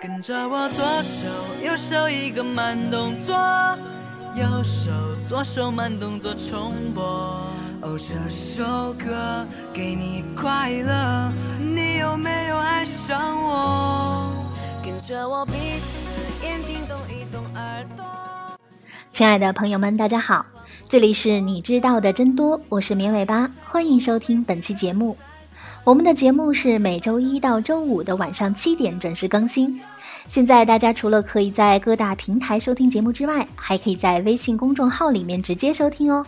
跟着我左手右手一个慢动作，右手左手慢动作重播。哦，这首歌给你快乐，你有没有爱上我？跟着我鼻子眼睛动一动耳朵。亲爱的朋友们，大家好，这里是你知道的真多，我是绵尾巴，欢迎收听本期节目。我们的节目是每周一到周五的晚上七点准时更新。现在大家除了可以在各大平台收听节目之外，还可以在微信公众号里面直接收听哦。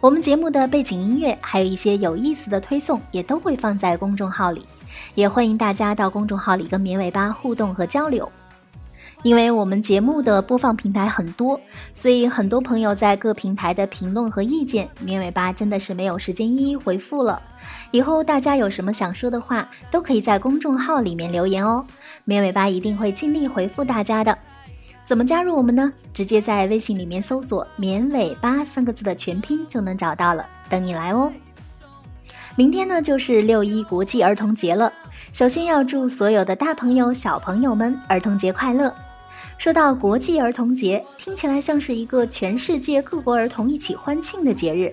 我们节目的背景音乐还有一些有意思的推送，也都会放在公众号里，也欢迎大家到公众号里跟绵尾巴互动和交流。因为我们节目的播放平台很多，所以很多朋友在各平台的评论和意见，绵尾巴真的是没有时间一一回复了。以后大家有什么想说的话，都可以在公众号里面留言哦，绵尾巴一定会尽力回复大家的。怎么加入我们呢？直接在微信里面搜索“绵尾巴”三个字的全拼就能找到了，等你来哦。明天呢就是六一国际儿童节了，首先要祝所有的大朋友小朋友们儿童节快乐。说到国际儿童节，听起来像是一个全世界各国儿童一起欢庆的节日，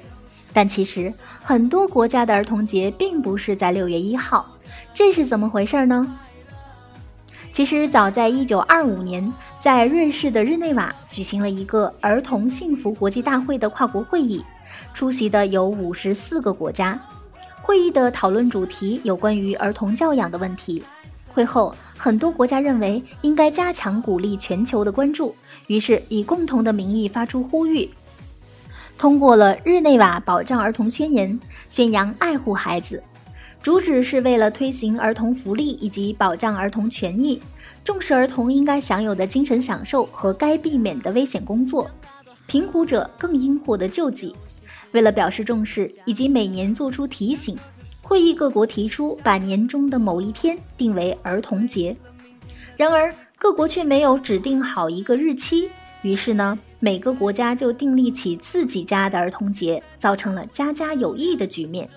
但其实很多国家的儿童节并不是在六月一号，这是怎么回事呢？其实早在一九二五年，在瑞士的日内瓦举行了一个儿童幸福国际大会的跨国会议，出席的有五十四个国家。会议的讨论主题有关于儿童教养的问题。会后，很多国家认为应该加强鼓励全球的关注，于是以共同的名义发出呼吁，通过了《日内瓦保障儿童宣言》，宣扬爱护孩子，主旨是为了推行儿童福利以及保障儿童权益，重视儿童应该享有的精神享受和该避免的危险工作，贫苦者更应获得救济。为了表示重视以及每年做出提醒。会议各国提出把年中的某一天定为儿童节，然而各国却没有指定好一个日期。于是呢，每个国家就订立起自己家的儿童节，造成了家家有异的局面。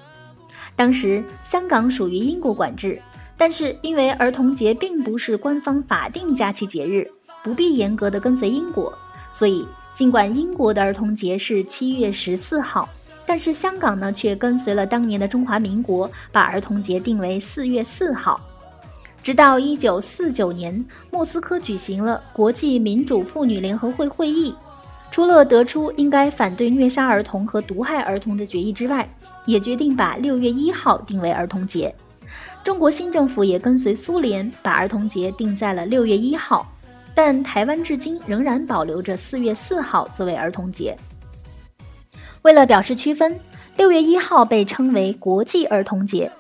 当时香港属于英国管制，但是因为儿童节并不是官方法定假期节日，不必严格的跟随英国，所以尽管英国的儿童节是七月十四号。但是香港呢，却跟随了当年的中华民国，把儿童节定为四月四号。直到一九四九年，莫斯科举行了国际民主妇女联合会会议，除了得出应该反对虐杀儿童和毒害儿童的决议之外，也决定把六月一号定为儿童节。中国新政府也跟随苏联，把儿童节定在了六月一号，但台湾至今仍然保留着四月四号作为儿童节。为了表示区分，六月一号被称为国际儿童节。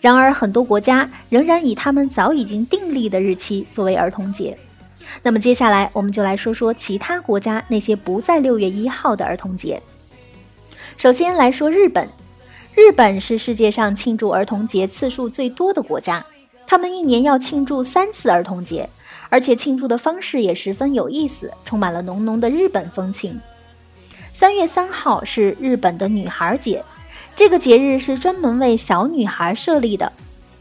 然而，很多国家仍然以他们早已经订立的日期作为儿童节。那么，接下来我们就来说说其他国家那些不在六月一号的儿童节。首先来说日本，日本是世界上庆祝儿童节次数最多的国家，他们一年要庆祝三次儿童节，而且庆祝的方式也十分有意思，充满了浓浓的日本风情。三月三号是日本的女孩节，这个节日是专门为小女孩设立的。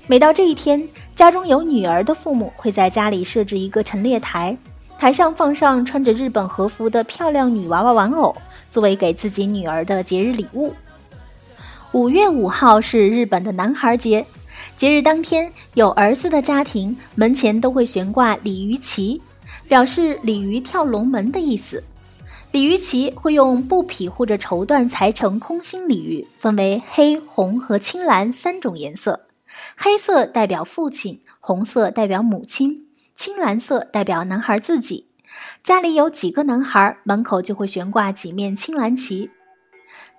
每到这一天，家中有女儿的父母会在家里设置一个陈列台，台上放上穿着日本和服的漂亮女娃娃玩偶，作为给自己女儿的节日礼物。五月五号是日本的男孩节，节日当天，有儿子的家庭门前都会悬挂鲤鱼旗，表示鲤鱼跳龙门的意思。鲤鱼旗会用布匹或者绸缎裁成空心鲤鱼，分为黑、红和青蓝三种颜色。黑色代表父亲，红色代表母亲，青蓝色代表男孩自己。家里有几个男孩，门口就会悬挂几面青蓝旗。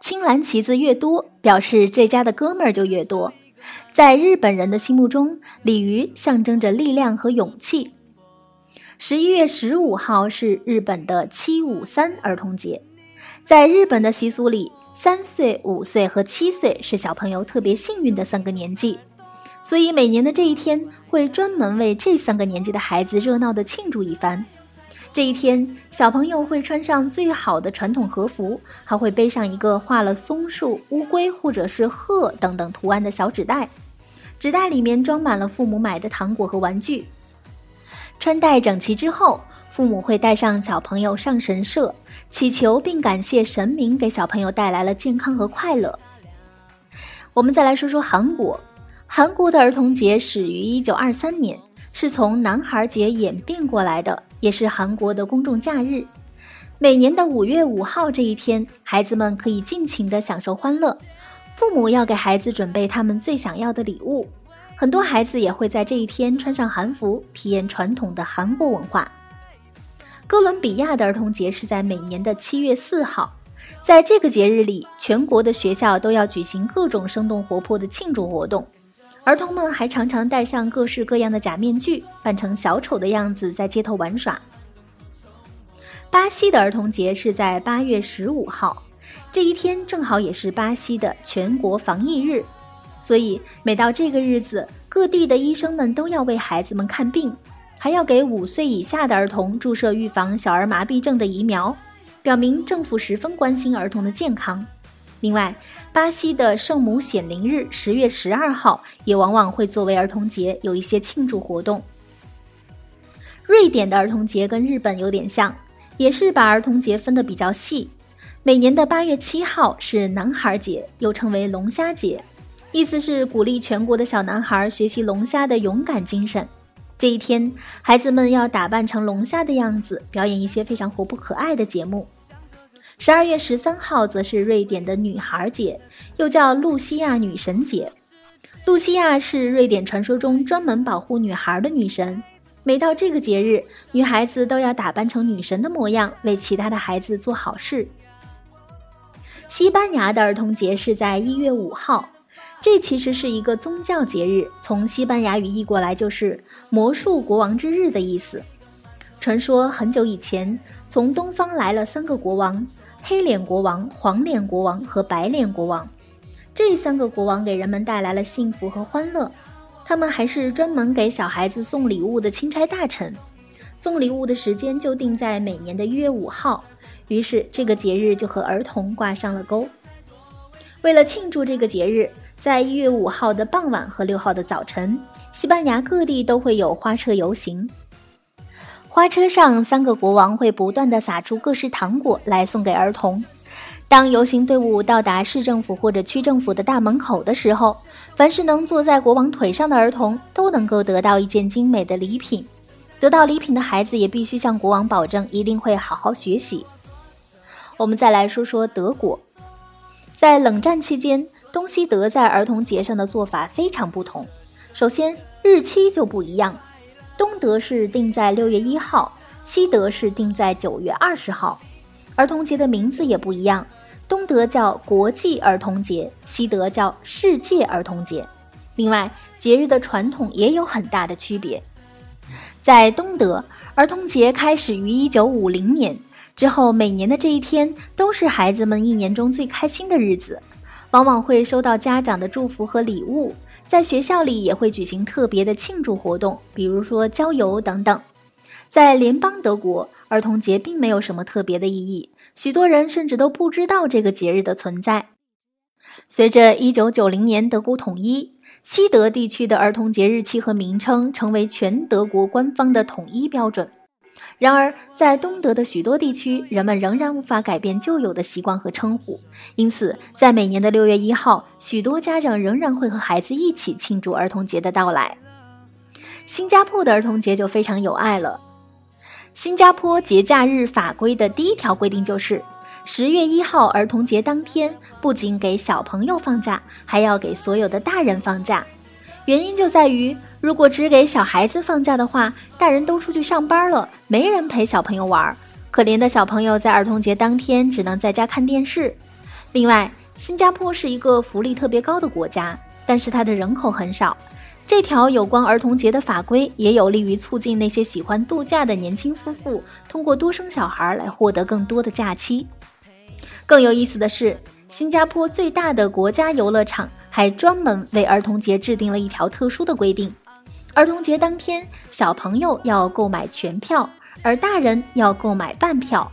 青蓝旗子越多，表示这家的哥们儿就越多。在日本人的心目中，鲤鱼象征着力量和勇气。十一月十五号是日本的七五三儿童节，在日本的习俗里，三岁、五岁和七岁是小朋友特别幸运的三个年纪，所以每年的这一天会专门为这三个年纪的孩子热闹的庆祝一番。这一天，小朋友会穿上最好的传统和服，还会背上一个画了松树、乌龟或者是鹤等等图案的小纸袋，纸袋里面装满了父母买的糖果和玩具。穿戴整齐之后，父母会带上小朋友上神社，祈求并感谢神明给小朋友带来了健康和快乐。我们再来说说韩国，韩国的儿童节始于一九二三年，是从男孩节演变过来的，也是韩国的公众假日。每年的五月五号这一天，孩子们可以尽情的享受欢乐，父母要给孩子准备他们最想要的礼物。很多孩子也会在这一天穿上韩服，体验传统的韩国文化。哥伦比亚的儿童节是在每年的七月四号，在这个节日里，全国的学校都要举行各种生动活泼的庆祝活动，儿童们还常常戴上各式各样的假面具，扮成小丑的样子在街头玩耍。巴西的儿童节是在八月十五号，这一天正好也是巴西的全国防疫日。所以，每到这个日子，各地的医生们都要为孩子们看病，还要给五岁以下的儿童注射预防小儿麻痹症的疫苗，表明政府十分关心儿童的健康。另外，巴西的圣母显灵日十月十二号也往往会作为儿童节有一些庆祝活动。瑞典的儿童节跟日本有点像，也是把儿童节分得比较细。每年的八月七号是男孩节，又称为龙虾节。意思是鼓励全国的小男孩学习龙虾的勇敢精神。这一天，孩子们要打扮成龙虾的样子，表演一些非常活泼可爱的节目。十二月十三号则是瑞典的女孩节，又叫露西亚女神节。露西亚是瑞典传说中专门保护女孩的女神。每到这个节日，女孩子都要打扮成女神的模样，为其他的孩子做好事。西班牙的儿童节是在一月五号。这其实是一个宗教节日，从西班牙语译过来就是“魔术国王之日”的意思。传说很久以前，从东方来了三个国王：黑脸国王、黄脸国王和白脸国王。这三个国王给人们带来了幸福和欢乐。他们还是专门给小孩子送礼物的钦差大臣。送礼物的时间就定在每年的一月五号，于是这个节日就和儿童挂上了钩。为了庆祝这个节日。在一月五号的傍晚和六号的早晨，西班牙各地都会有花车游行。花车上，三个国王会不断的撒出各式糖果来送给儿童。当游行队伍到达市政府或者区政府的大门口的时候，凡是能坐在国王腿上的儿童都能够得到一件精美的礼品。得到礼品的孩子也必须向国王保证一定会好好学习。我们再来说说德国，在冷战期间。东西德在儿童节上的做法非常不同。首先，日期就不一样，东德是定在六月一号，西德是定在九月二十号。儿童节的名字也不一样，东德叫国际儿童节，西德叫世界儿童节。另外，节日的传统也有很大的区别。在东德，儿童节开始于一九五零年，之后每年的这一天都是孩子们一年中最开心的日子。往往会收到家长的祝福和礼物，在学校里也会举行特别的庆祝活动，比如说郊游等等。在联邦德国，儿童节并没有什么特别的意义，许多人甚至都不知道这个节日的存在。随着1990年德国统一，西德地区的儿童节日期和名称成为全德国官方的统一标准。然而，在东德的许多地区，人们仍然无法改变旧有的习惯和称呼，因此，在每年的六月一号，许多家长仍然会和孩子一起庆祝儿童节的到来。新加坡的儿童节就非常有爱了。新加坡节假日法规的第一条规定就是，十月一号儿童节当天，不仅给小朋友放假，还要给所有的大人放假。原因就在于，如果只给小孩子放假的话，大人都出去上班了，没人陪小朋友玩，可怜的小朋友在儿童节当天只能在家看电视。另外，新加坡是一个福利特别高的国家，但是它的人口很少，这条有关儿童节的法规也有利于促进那些喜欢度假的年轻夫妇通过多生小孩来获得更多的假期。更有意思的是，新加坡最大的国家游乐场。还专门为儿童节制定了一条特殊的规定：儿童节当天，小朋友要购买全票，而大人要购买半票。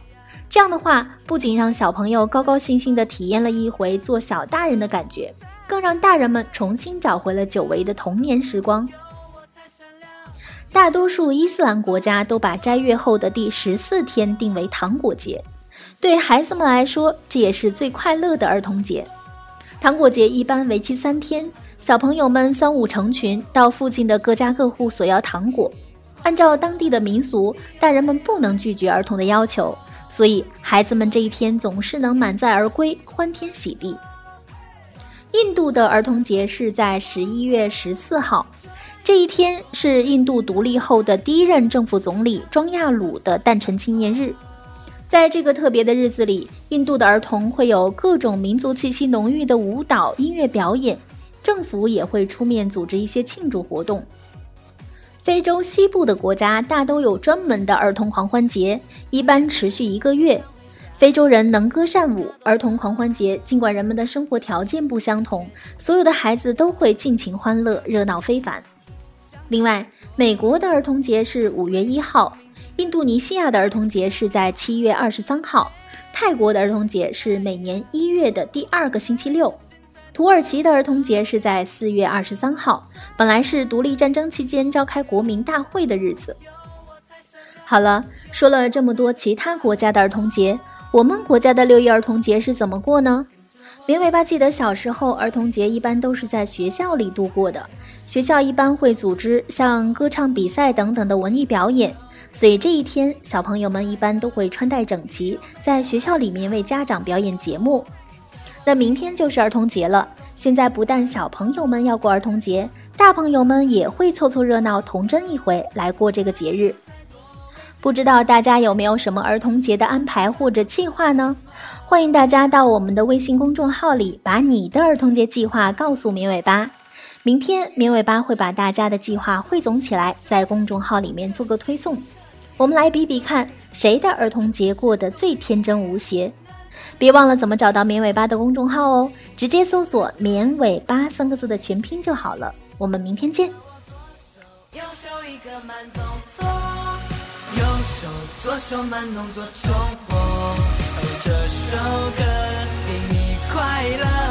这样的话，不仅让小朋友高高兴兴地体验了一回做小大人的感觉，更让大人们重新找回了久违的童年时光。大多数伊斯兰国家都把斋月后的第十四天定为糖果节，对孩子们来说，这也是最快乐的儿童节。糖果节一般为期三天，小朋友们三五成群到附近的各家各户索要糖果。按照当地的民俗，大人们不能拒绝儿童的要求，所以孩子们这一天总是能满载而归，欢天喜地。印度的儿童节是在十一月十四号。这一天是印度独立后的第一任政府总理庄亚鲁的诞辰纪念日。在这个特别的日子里，印度的儿童会有各种民族气息浓郁的舞蹈、音乐表演，政府也会出面组织一些庆祝活动。非洲西部的国家大都有专门的儿童狂欢节，一般持续一个月。非洲人能歌善舞，儿童狂欢节尽管人们的生活条件不相同，所有的孩子都会尽情欢乐，热闹非凡。另外，美国的儿童节是五月一号，印度尼西亚的儿童节是在七月二十三号，泰国的儿童节是每年一月的第二个星期六，土耳其的儿童节是在四月二十三号，本来是独立战争期间召开国民大会的日子。好了，说了这么多其他国家的儿童节，我们国家的六一儿童节是怎么过呢？绵尾巴记得小时候，儿童节一般都是在学校里度过的。学校一般会组织像歌唱比赛等等的文艺表演，所以这一天小朋友们一般都会穿戴整齐，在学校里面为家长表演节目。那明天就是儿童节了，现在不但小朋友们要过儿童节，大朋友们也会凑凑热闹，童真一回来过这个节日。不知道大家有没有什么儿童节的安排或者计划呢？欢迎大家到我们的微信公众号里，把你的儿童节计划告诉绵尾巴。明天绵尾巴会把大家的计划汇总起来，在公众号里面做个推送。我们来比比看，谁的儿童节过得最天真无邪。别忘了怎么找到绵尾巴的公众号哦，直接搜索“绵尾巴”三个字的全拼就好了。我们明天见。右手一个慢动作，右手左手慢动作重播。这首歌给你快乐。